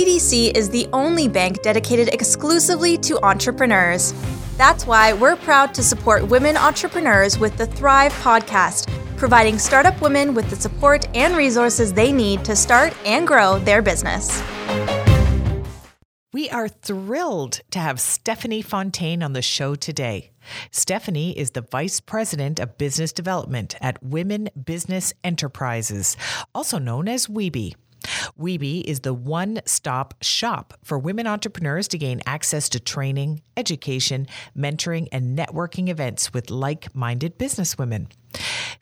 BDC is the only bank dedicated exclusively to entrepreneurs. That's why we're proud to support women entrepreneurs with the Thrive podcast, providing startup women with the support and resources they need to start and grow their business. We are thrilled to have Stephanie Fontaine on the show today. Stephanie is the Vice President of Business Development at Women Business Enterprises, also known as WEBE. WEBE is the one stop shop for women entrepreneurs to gain access to training, education, mentoring, and networking events with like minded businesswomen.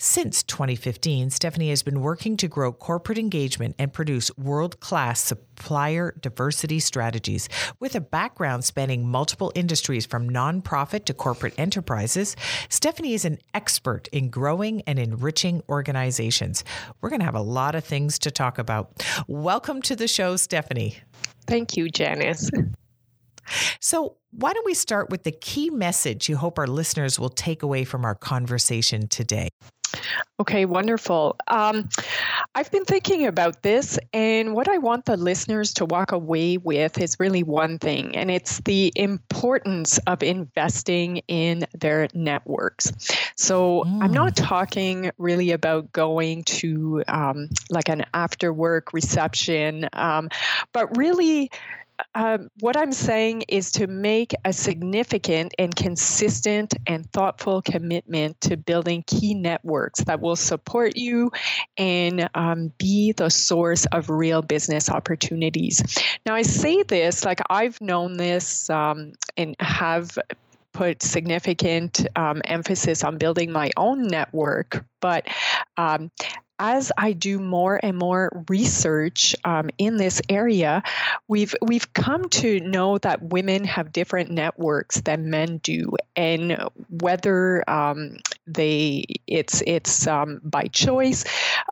Since 2015, Stephanie has been working to grow corporate engagement and produce world class supplier diversity strategies. With a background spanning multiple industries from nonprofit to corporate enterprises, Stephanie is an expert in growing and enriching organizations. We're going to have a lot of things to talk about. Welcome to the show, Stephanie. Thank you, Janice. So, why don't we start with the key message you hope our listeners will take away from our conversation today? Okay, wonderful. Um, I've been thinking about this, and what I want the listeners to walk away with is really one thing, and it's the importance of investing in their networks. So, mm. I'm not mm. talking really about going to um, like an after work reception, um, but really um, what I'm saying is to make a significant and consistent and thoughtful commitment to building key networks that will support you and um, be the source of real business opportunities. Now, I say this like I've known this um, and have put significant um, emphasis on building my own network, but um, as I do more and more research um, in this area, we've we've come to know that women have different networks than men do, and whether um, they it's it's um, by choice,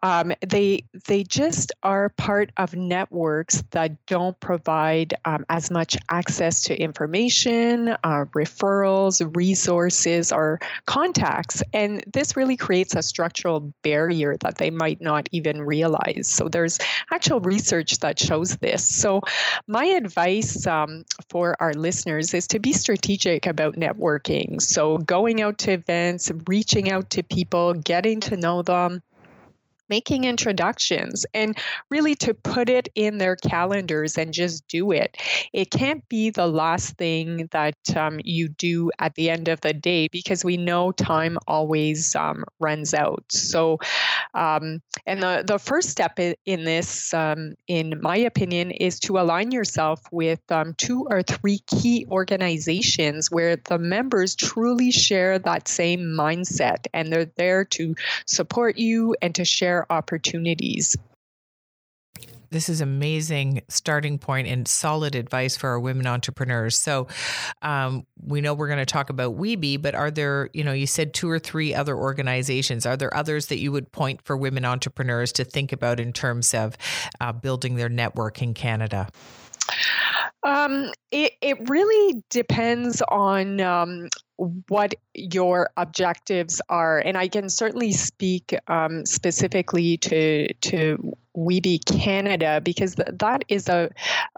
um, they they just are part of networks that don't provide um, as much access to information, uh, referrals, resources, or contacts, and this really creates a structural barrier that they might not even realize. So there's actual research that shows this. So my advice um, for our listeners is to be strategic about networking. So going out to events, reaching out to people, getting to know them making introductions and really to put it in their calendars and just do it. It can't be the last thing that um, you do at the end of the day because we know time always um, runs out. So, um, and the, the first step in this, um, in my opinion, is to align yourself with um, two or three key organizations where the members truly share that same mindset and they're there to support you and to share opportunities. This is amazing starting point and solid advice for our women entrepreneurs. So, um, we know we're going to talk about WEBE, but are there, you know, you said two or three other organizations. Are there others that you would point for women entrepreneurs to think about in terms of uh, building their network in Canada? Um, it, it really depends on um, what your objectives are, and I can certainly speak um, specifically to to WEBE Canada because that is a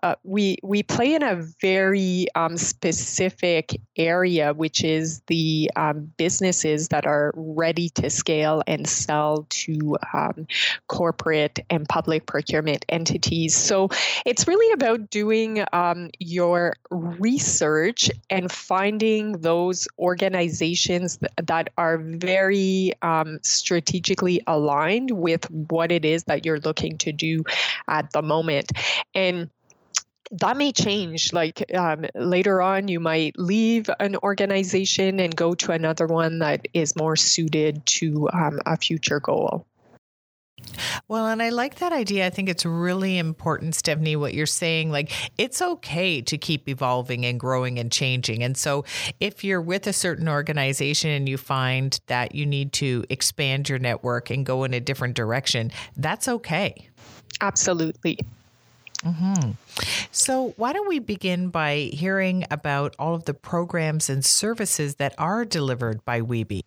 uh, we we play in a very um, specific area, which is the um, businesses that are ready to scale and sell to um, corporate and public procurement entities. So it's really about doing um, your research and finding those organizations that are very um, strategically aligned with what it is that you're looking to do at the moment. And that may change. Like um, later on, you might leave an organization and go to another one that is more suited to um, a future goal. Well, and I like that idea. I think it's really important, Stephanie, what you're saying. Like, it's okay to keep evolving and growing and changing. And so, if you're with a certain organization and you find that you need to expand your network and go in a different direction, that's okay. Absolutely. Mm-hmm. So, why don't we begin by hearing about all of the programs and services that are delivered by WEBE?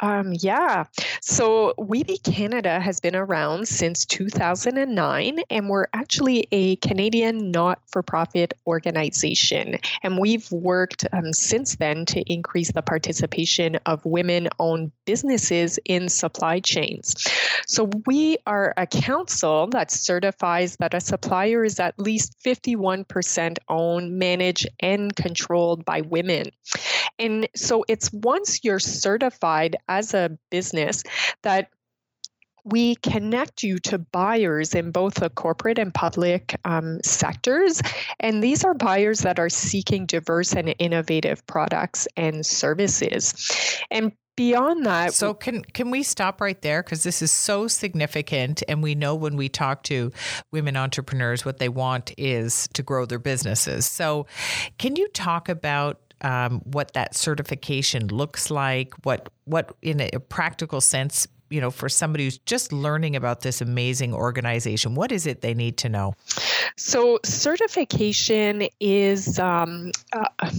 Um, yeah. So WeBe Canada has been around since 2009, and we're actually a Canadian not for profit organization. And we've worked um, since then to increase the participation of women owned businesses in supply chains. So we are a council that certifies that a supplier is at least 51% owned, managed, and controlled by women. And so it's once you're certified as a business that we connect you to buyers in both the corporate and public um, sectors. And these are buyers that are seeking diverse and innovative products and services. And beyond that so can can we stop right there because this is so significant and we know when we talk to women entrepreneurs what they want is to grow their businesses so can you talk about um, what that certification looks like, what what in a practical sense, you know, for somebody who's just learning about this amazing organization, what is it they need to know? So, certification is um, a,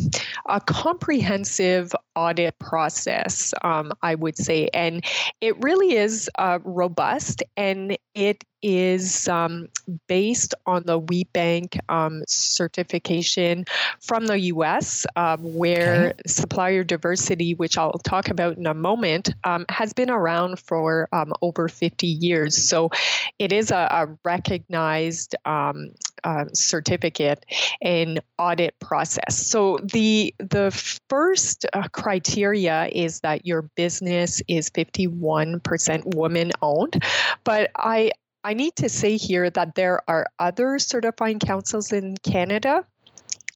a, comprehensive audit process, um, I would say, and it really is uh, robust and it is um, based on the WBENC um, certification from the US, um, where okay. supplier diversity, which I'll talk about in a moment, um, has been around for um, over 50 years. So it is a, a recognized um, uh, certificate and audit process. So the the first uh, criteria is that your business is 51% woman owned, but I I need to say here that there are other certifying councils in Canada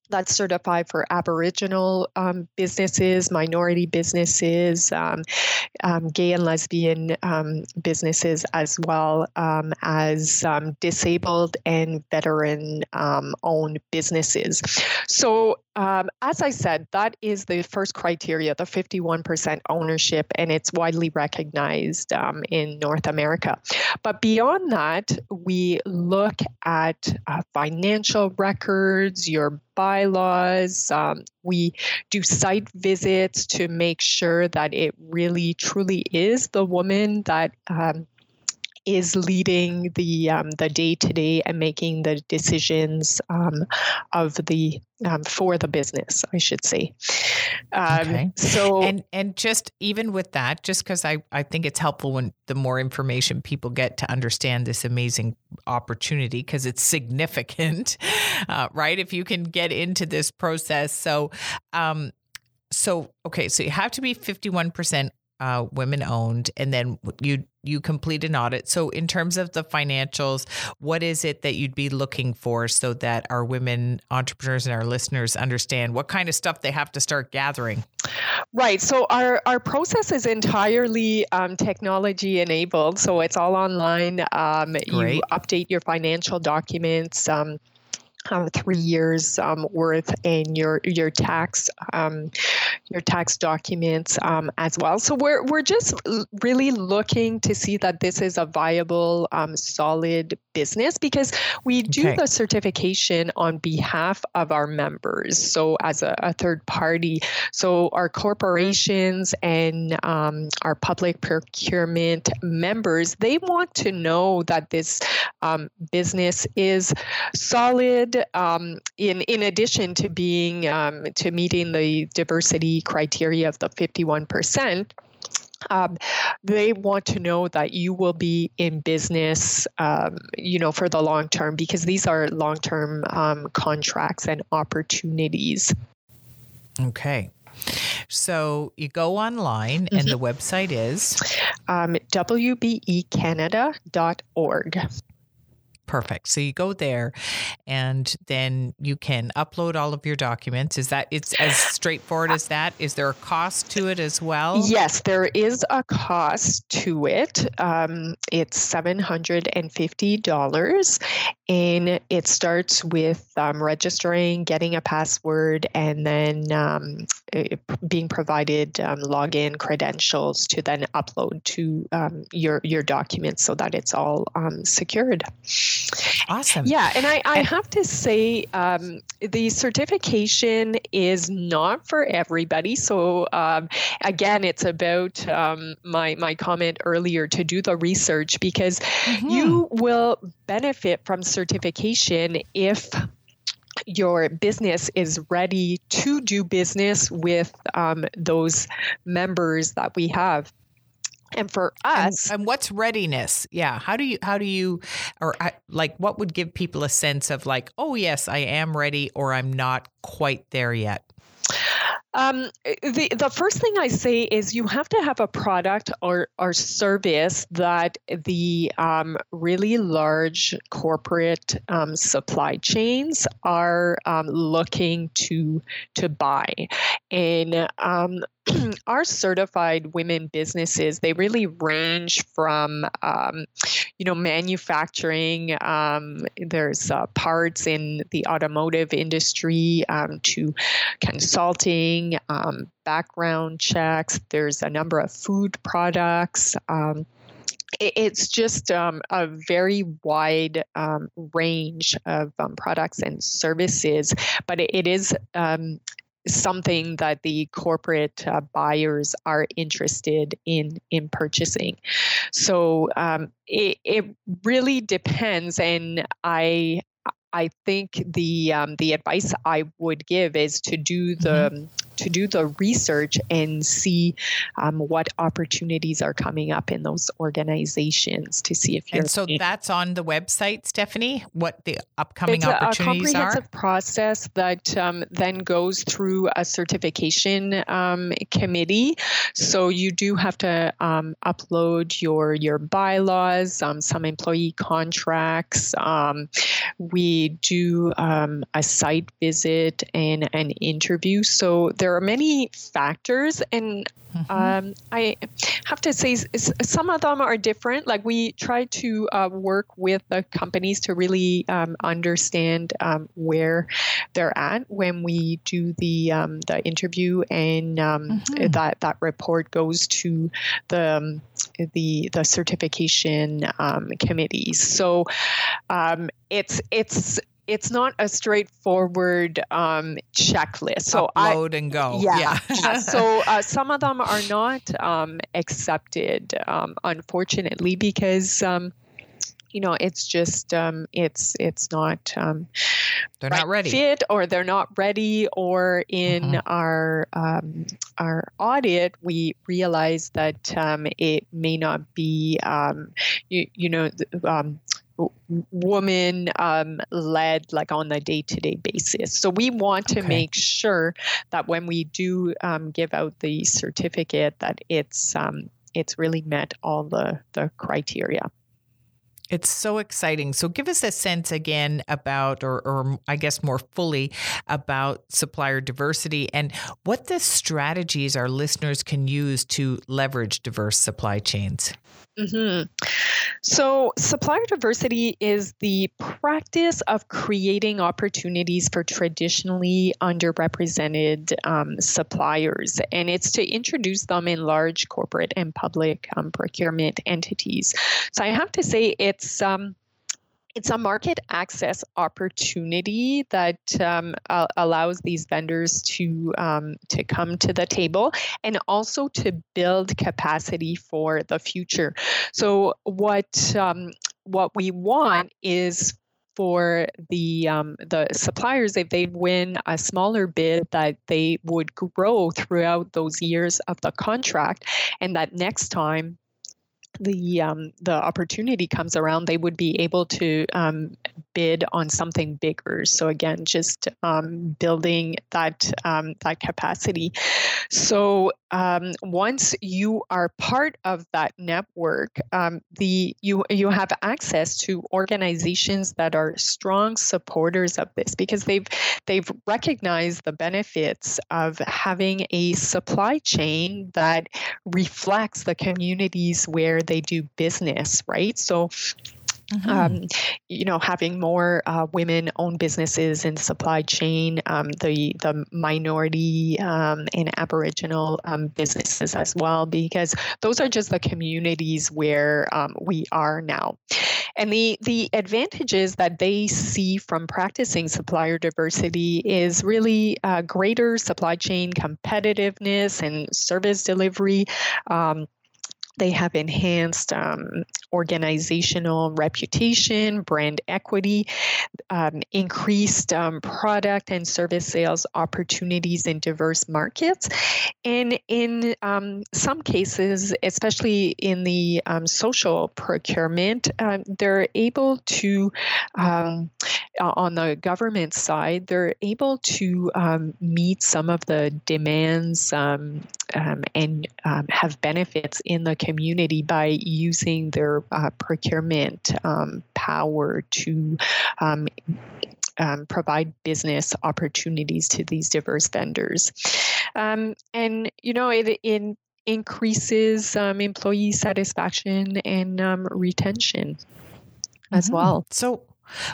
that certify for Aboriginal um, businesses, minority businesses, um, um, gay and lesbian um, businesses, as well um, as um, disabled and veteran owned businesses. So, as I said, that is the first criteria the 51% ownership, and it's widely recognized in North America. But beyond that, we look at uh, financial records, your bylaws. Um, we do site visits to make sure that it really truly is the woman that um, is leading the um, the day to day and making the decisions um, of the um, for the business, I should say. Um, okay. So and and just even with that, just because I I think it's helpful when the more information people get to understand this amazing opportunity because it's significant, uh, right? If you can get into this process, so um, so okay, so you have to be fifty one percent uh, women owned, and then you you complete an audit. So, in terms of the financials, what is it that you'd be looking for so that our women entrepreneurs and our listeners understand what kind of stuff they have to start gathering? Right. So our our process is entirely um, technology enabled. So it's all online. Um, you update your financial documents. Um, um, three years um, worth in your your tax um, your tax documents um, as well. So we're we're just really looking to see that this is a viable, um, solid business because we do okay. the certification on behalf of our members. So as a, a third party, so our corporations and um, our public procurement members, they want to know that this business is solid um, in in addition to being um, to meeting the diversity criteria of the 51 percent. Um, they want to know that you will be in business, um, you know, for the long term because these are long term um, contracts and opportunities. Okay. So you go online mm-hmm. and the website is um, wbecanada.org. Perfect. So you go there and then you can upload all of your documents. Is that it's as straightforward as that? Is there a cost to it as well? Yes, there is a cost to it. Um, it's $750 and it starts with um, registering, getting a password, and then um, being provided um, login credentials to then upload to um, your, your documents so that it's all um, secured. Awesome. Yeah, and I, I have to say um, the certification is not for everybody. So um, again, it's about um, my my comment earlier to do the research because mm-hmm. you will benefit from certification if your business is ready to do business with um, those members that we have and for us and, and, what's readiness? Yeah how do you how do you or like what would give people a sense of like oh yes i am ready or i'm not quite there yet um, the the first thing I say is you have to have a product or or service that the um, really large corporate um, supply chains are um, looking to to buy, and um, our certified women businesses they really range from um, you know manufacturing um, there's uh, parts in the automotive industry um, to consulting um, background checks there's a number of food products um, it's just um, a very wide um, range of um, products and services, but it, is um, something that the corporate uh, buyers are interested in in purchasing. So um, it, it really depends, and I I think the um, the advice I would give is to do the mm-hmm to do the research and see um, what opportunities are coming up in those organizations to see if you're. And so that's on the website, Stephanie. What the upcoming it's opportunities a, a comprehensive are? process that um, then goes through a certification um, committee. So you do have to um, upload your your bylaws, um, some employee contracts. Um, do um, a site visit and an interview. So there are many factors, and mm-hmm. um, I have to say some of them are different. Like we try to uh, work with the companies to really um, understand um, where they're at when we do the um, the interview, and um, mm-hmm. that that report goes to the um, the the certification committees. So it's it's it's not a straightforward um, checklist. So upload I, and go. Yeah. yeah. so uh, some of them are not um, accepted, um, unfortunately, because um, you know it's just um, it's it's not um, they're right not ready fit or they're not ready or in mm-hmm. our our audit we realize that it may not be you, you know woman um, led like on a day-to-day basis so we want to okay. make sure that when we do um, give out the certificate that it's um, it's really met all the the criteria it's so exciting. So, give us a sense again about, or, or, I guess more fully, about supplier diversity and what the strategies our listeners can use to leverage diverse supply chains. Mm-hmm. So, supplier diversity is the practice of creating opportunities for traditionally underrepresented um, suppliers, and it's to introduce them in large corporate and public um, procurement entities. So, I have to say, it's um, it's a market access opportunity that um, uh, allows these vendors to um, to come to the table and also to build capacity for the future. So what um, what we want is for the um, the suppliers if they win a smaller bid that they would grow throughout those years of the contract and that next time the um, the opportunity comes around, they would be able to um, bid on something bigger. So again, just um, building that um, that capacity. So um, once you are part of that network, um, the you you have access to organizations that are strong supporters of this because they've they've recognized the benefits of having a supply chain that reflects the communities where they do business, right? So Mm-hmm. Um, you know, having more uh, women-owned businesses in supply chain, um, the the minority um, and Aboriginal um, businesses as well, because those are just the communities where um, we are now. And the the advantages that they see from practicing supplier diversity is really uh, greater supply chain competitiveness and service delivery. They have enhanced um, organizational reputation, brand equity, um, increased um, product and service sales opportunities in diverse markets. And in um, some cases, especially in the um, social procurement, uh, they're able to, um, on the government side, they're able to meet some of the demands and have benefits in the community by using their uh, procurement um, power to um, um, provide business opportunities to these diverse vendors. Um, and, you know, it, it increases um, employee satisfaction and um, retention as mm-hmm. well. So,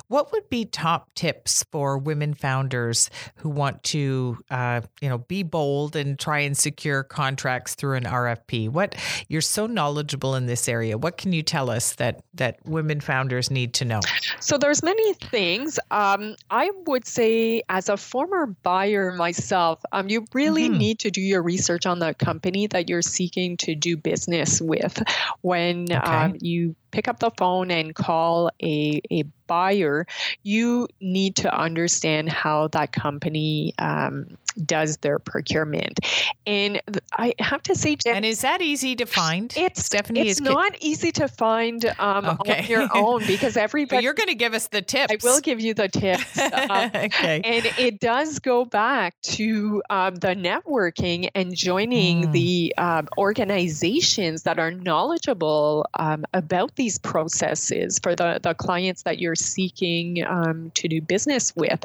what would be top tips for women founders who want to, uh, you know, be bold and try and secure contracts through an RFP? What you're so knowledgeable in this area. What can you tell us that that women founders need to know? So there's many things. Um, I would say, as a former buyer myself, um, you really mm-hmm. need to do your research on the company that you're seeking to do business with when okay. um, you pick up the phone and call a, a buyer, you need to understand how that company um, does their procurement. And I have to say, and is that easy to find? It's Stephanie. It's not easy to find um, okay. on your own because everybody. but you're going to give us the tips. I will give you the tips. Uh, okay. And it does go back to um, the networking and joining mm. the um, organizations that are knowledgeable um, about these processes for the, the clients that you're seeking um, to do business with.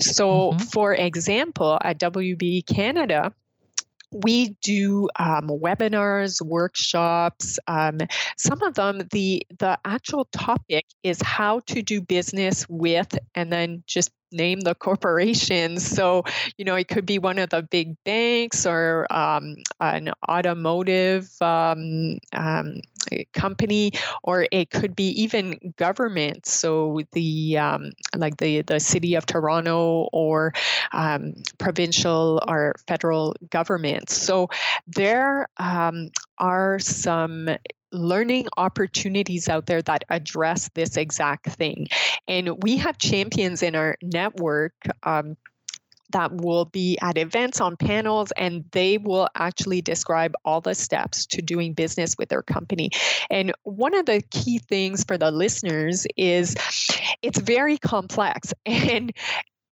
So, mm-hmm. for example, at WB Canada, we do um, webinars, workshops. Um, some of them, the the actual topic is how to do business with, and then just name the corporation. So, you know, it could be one of the big banks or um, an automotive um, um, company, or it could be even government. So, the um, like the the city of Toronto or um, provincial or federal governments. So, there um, are some learning opportunities out there that address this exact thing. And we have champions in our network. Um, that will be at events on panels and they will actually describe all the steps to doing business with their company. And one of the key things for the listeners is it's very complex and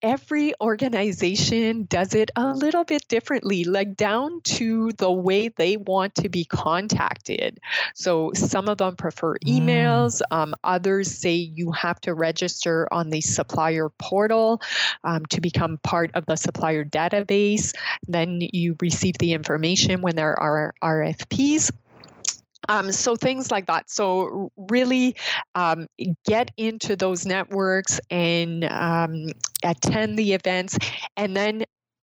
every organization does it a little bit differently, like down to the way they want to be contacted. So some of them prefer mm. emails, mm. um, others say you have to register on the supplier portal um, to become part of the supplier database. Then you receive the information when there are RFPs. Um, so things like that. So really um, get into those networks and um, attend the events, and then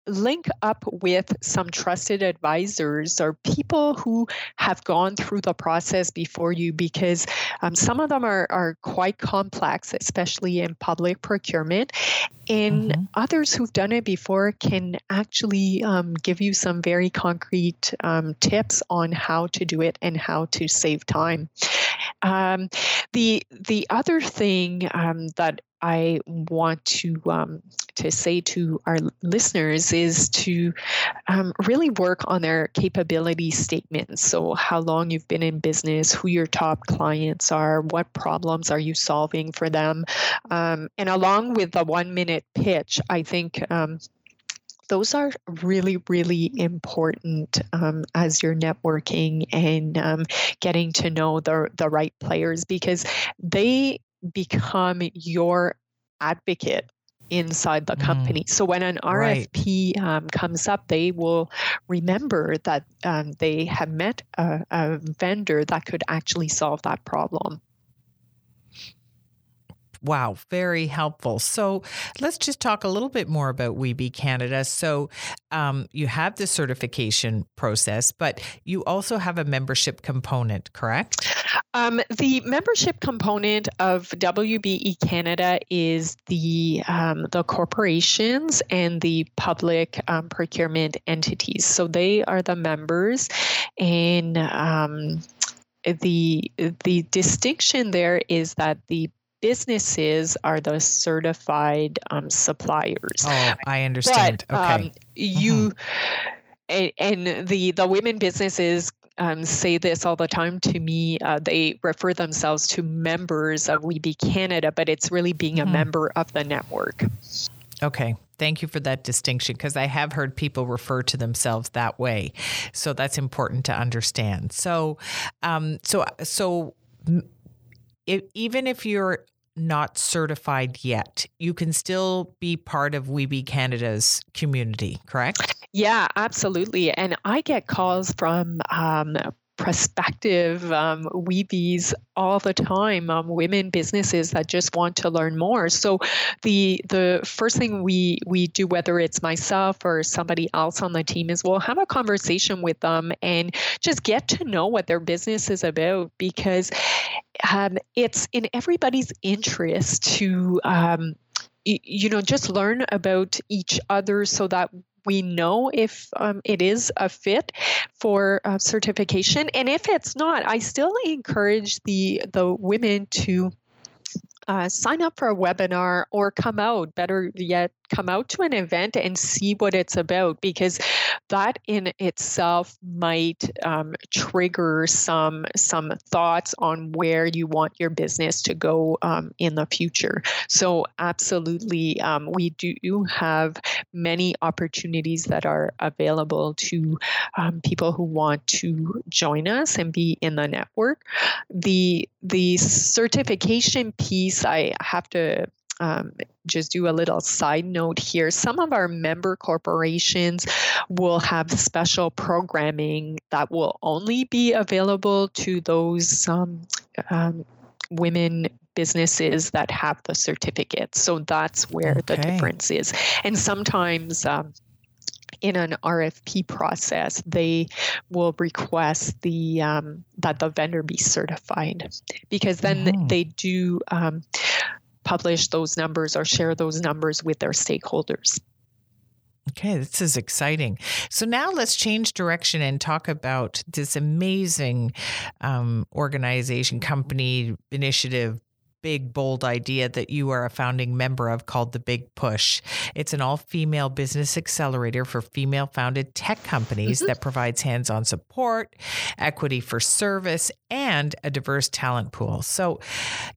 link up with some trusted advisors or people who have gone through the process before you because um, some of them are, are quite complex, especially in public procurement. And mm-hmm. others who've done it before can actually um, give you some very concrete um, tips on how to do it and how to save time. Um, the the other thing um, that I want to um, to say to our listeners is to um, really work on their capability statements. So, how long you've been in business, who your top clients are, what problems are you solving for them, um, and along with the one minute pitch, I think um, those are really, really important um, as you're networking and um, getting to know the, the right players because they become your advocate inside the company. Mm. So when an RFP right. um, comes up, they will remember that um, they have met a, a vendor that could actually solve that problem. Wow, very helpful. So let's just talk a little bit more about WeBe Canada. So um, you have the certification process, but you also have a membership component, correct? Um, the membership component of WBE Canada is the um, the corporations and the public um, procurement entities. So they are the members, and um, the the distinction there is that the businesses are the certified um, suppliers. Oh, I understand. But, okay. Um, you mm-hmm. and, and, the the women businesses um, say this all the time to me. Uh, they refer themselves to members of WeBe Canada, but it's really being mm-hmm. a member of the network. Okay. Thank you for that distinction because I have heard people refer to themselves that way. So that's important to understand. So, um, so, so if, even if you're not certified yet, you can still be part of WeBe Canada's community, correct? Yeah, absolutely. And I get calls from um, prospective um, WeBes all the time, um, women businesses that just want to learn more. So the the first thing we we do, whether it's myself or somebody else on the team, is we'll have a conversation with them and just get to know what their business is about because um, it's in everybody's interest to. Um, you know, just learn about each other so that we know if um, it is a fit for uh, certification. And if it's not, I still encourage the the women to uh, sign up for a webinar or come out, better yet, come out to an event and see what it's about because that in itself might um, trigger some some thoughts on where you want your business to go um, in the future. So absolutely, um, we do have many opportunities that are available to um, people who want to join us and be in the network. The the certification piece, I have to um, just do a little side note here. Some of our member corporations will have special programming that will only be available to those um, um, women businesses that have the certificate. So that's where okay. the difference is. And sometimes, um, in an RFP process, they will request the um, that the vendor be certified because then mm. they do um, publish those numbers or share those numbers with their stakeholders. Okay, this is exciting. So now let's change direction and talk about this amazing um, organization, company, initiative, big, bold idea that you are a founding member of called The Big Push. It's an all female business accelerator for female founded tech companies mm-hmm. that provides hands on support, equity for service, and a diverse talent pool. So,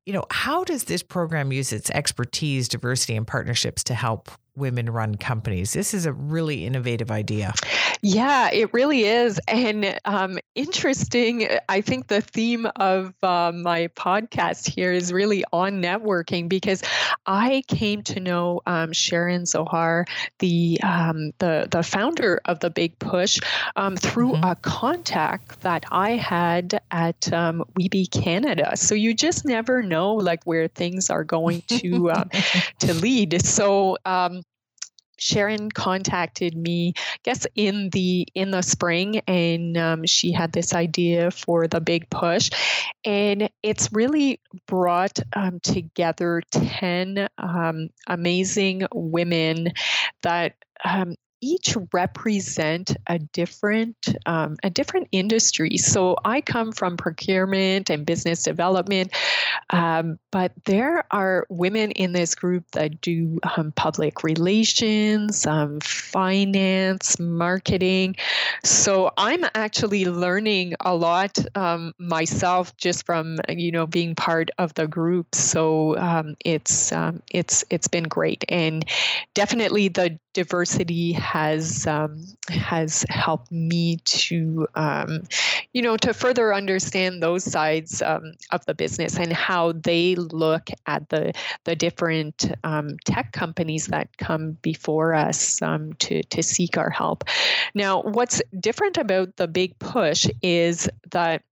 you know, how does this program use its expertise, diversity, and partnerships to help women run companies. This is a really innovative idea. Yeah, it really is. And um, interesting, I think the theme of uh, my podcast here is really on networking because I came to know um, Sharon Zohar, the, um, the, the founder of The Big Push, um, through mm-hmm. a contact that I had at um, WeBe Canada. So you just never know like where things are going to, uh, to lead. So, um, Sharon contacted me, I guess in the in the spring, and um, she had this idea for the big push, and it's really brought um, together ten um, amazing women that um, each represent a different um, a different industry. So I come from procurement and business development, um, but there are women in this group that do um, public relations, um, finance, marketing. So I'm actually learning a lot um, myself just from you know being part of the group. So um, it's it's it's been great and definitely the diversity has um, has helped me to um, you know to further understand those sides um, of the business and how they look at the the different um, tech companies that come before us um, to to seek our help. Now, what's different about the big push is that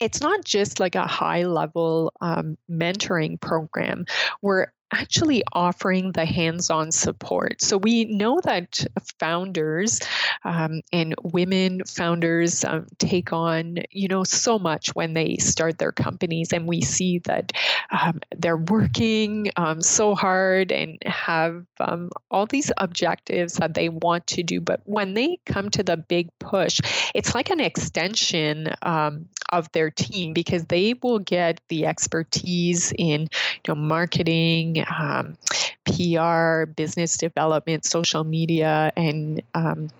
it's not just like a high level um, mentoring program. We're actually offering the hands-on support. So we know that founders um, and women founders um, take on, you know, so much when they start their companies, and we see that um, they're working um, so hard and have um, all these objectives that they want to do. But when they come to the big push, it's like an extension um, of their team because they will get the expertise in, you know, marketing um, PR, business development, social media, and um,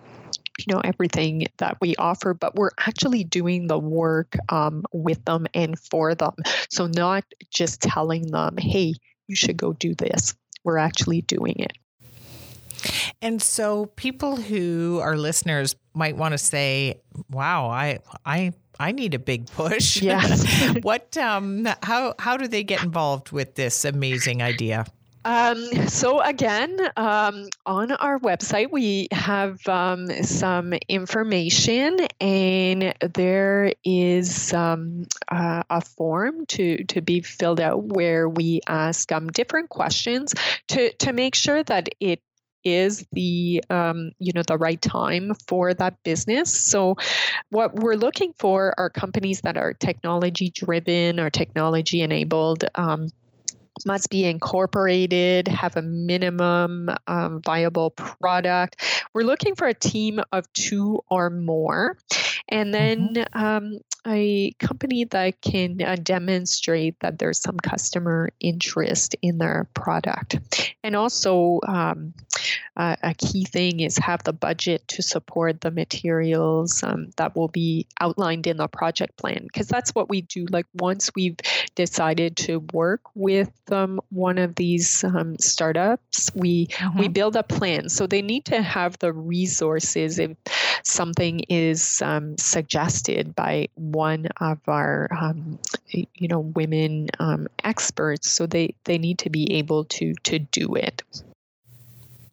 you know everything that we offer but we're actually doing the work um, with them and for them. So not just telling them hey you should go do this. We're actually doing it and so people who are listeners might want to say wow i i I need a big push. Yes. what um how how do they get involved with this amazing idea? Um, so again, um, on our website, we have um, some information, and there is um, uh, a form to to be filled out where we ask um, different questions to to make sure that it is the um, you know the right time for that business so what we're looking for are companies that are technology driven or technology enabled um, must be incorporated, have a minimum um, viable product. We're looking for a team of two or more. And then mm-hmm. um, a company that can uh, demonstrate that there's some customer interest in their product. And also, um, uh, a key thing is have the budget to support the materials um, that will be outlined in the project plan, because that's what we do. Like, once we've decided to work with um, one of these um, startups, we, mm-hmm. we build a plan. So they need to have the resources if something is um, suggested by one of our um, you know women um, experts so they they need to be able to to do it.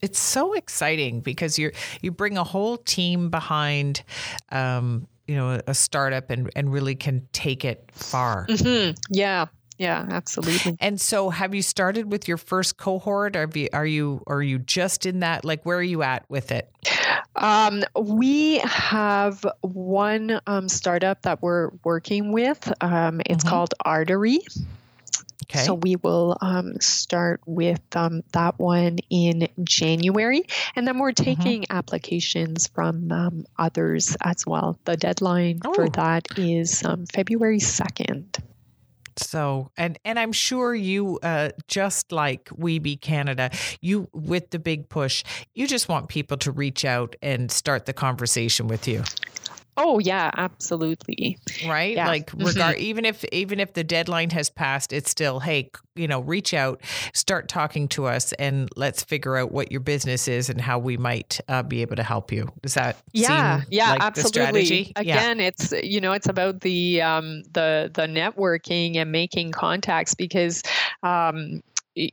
It's so exciting because you you bring a whole team behind um, you know a startup and and really can take it far. Mm-hmm. yeah yeah absolutely and so have you started with your first cohort are you are you are you just in that like where are you at with it um, we have one um, startup that we're working with. Um, it's mm-hmm. called Artery. Okay. So we will um, start with um, that one in January, and then we're mm-hmm. taking mm-hmm. applications from um, others as well. The deadline oh. for that is um, February second. So, and and I'm sure you, uh, just like WeBe Canada, you with the big push, you just want people to reach out and start the conversation with you. Oh yeah, absolutely. Right? Yeah. Like mm-hmm. regard mm-hmm. even if even if the deadline has passed, it's still hey, you know, reach out, start talking to us and let's figure out what your business is and how we might uh, be able to help you. Does that Yeah, yeah, like absolutely. Again, yeah. it's you know, it's about the um the the networking and making contacts because um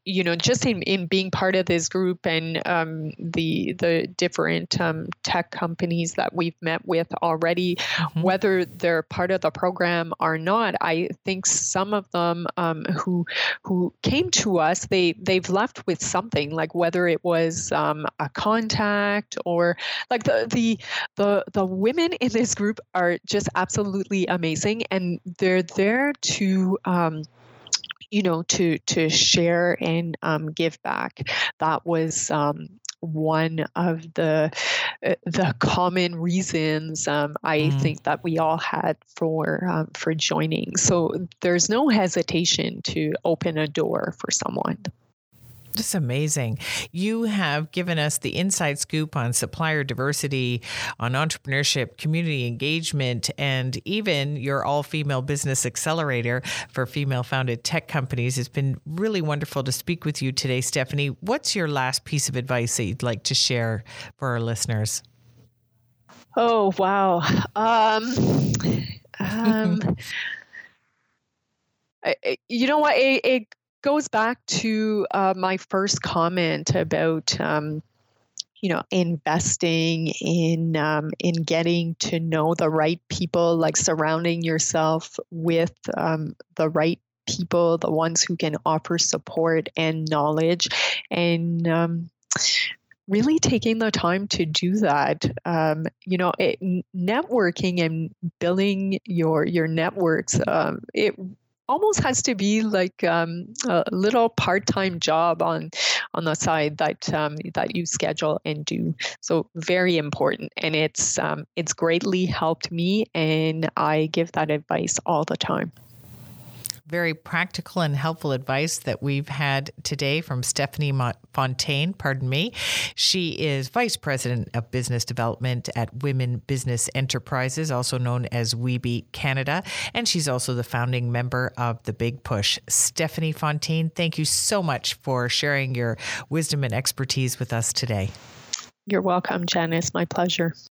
you know, just in, in being part of this group and um, the the different um, tech companies that we've met with already, mm-hmm. whether they're part of the program or not, I think some of them um, who who came to us, they they've left with something like whether it was um, a contact or like the the the the women in this group are just absolutely amazing, and they're there to um, you know to to share and um, give back that was um, one of the uh, the common reasons um, I mm. think that we all had for um, for joining. So there's no hesitation to open a door for someone. Just amazing. You have given us the inside scoop on supplier diversity, on entrepreneurship, community engagement, and even your all female business accelerator for female founded tech companies. It's been really wonderful to speak with you today, Stephanie. What's your last piece of advice that you'd like to share for our listeners? Oh, wow. Um, um, you know what? It, it goes back to uh, my first comment about um, you know investing in um, in getting to know the right people like surrounding yourself with um, the right people the ones who can offer support and knowledge and um, really taking the time to do that. Um, you know it, networking and building your your networks um, it almost has to be like um, a little part-time job on on the side that um, that you schedule and do. So very important, and it's um, it's greatly helped me, and I give that advice all the time very practical and helpful advice that we've had today from Stephanie Fontaine. Pardon me. She is Vice President of Business Development at Women Business Enterprises, also known as Weeby Canada. And she's also the founding member of The Big Push. Stephanie Fontaine, thank you so much for sharing your wisdom and expertise with us today. You're welcome, Janice. My pleasure.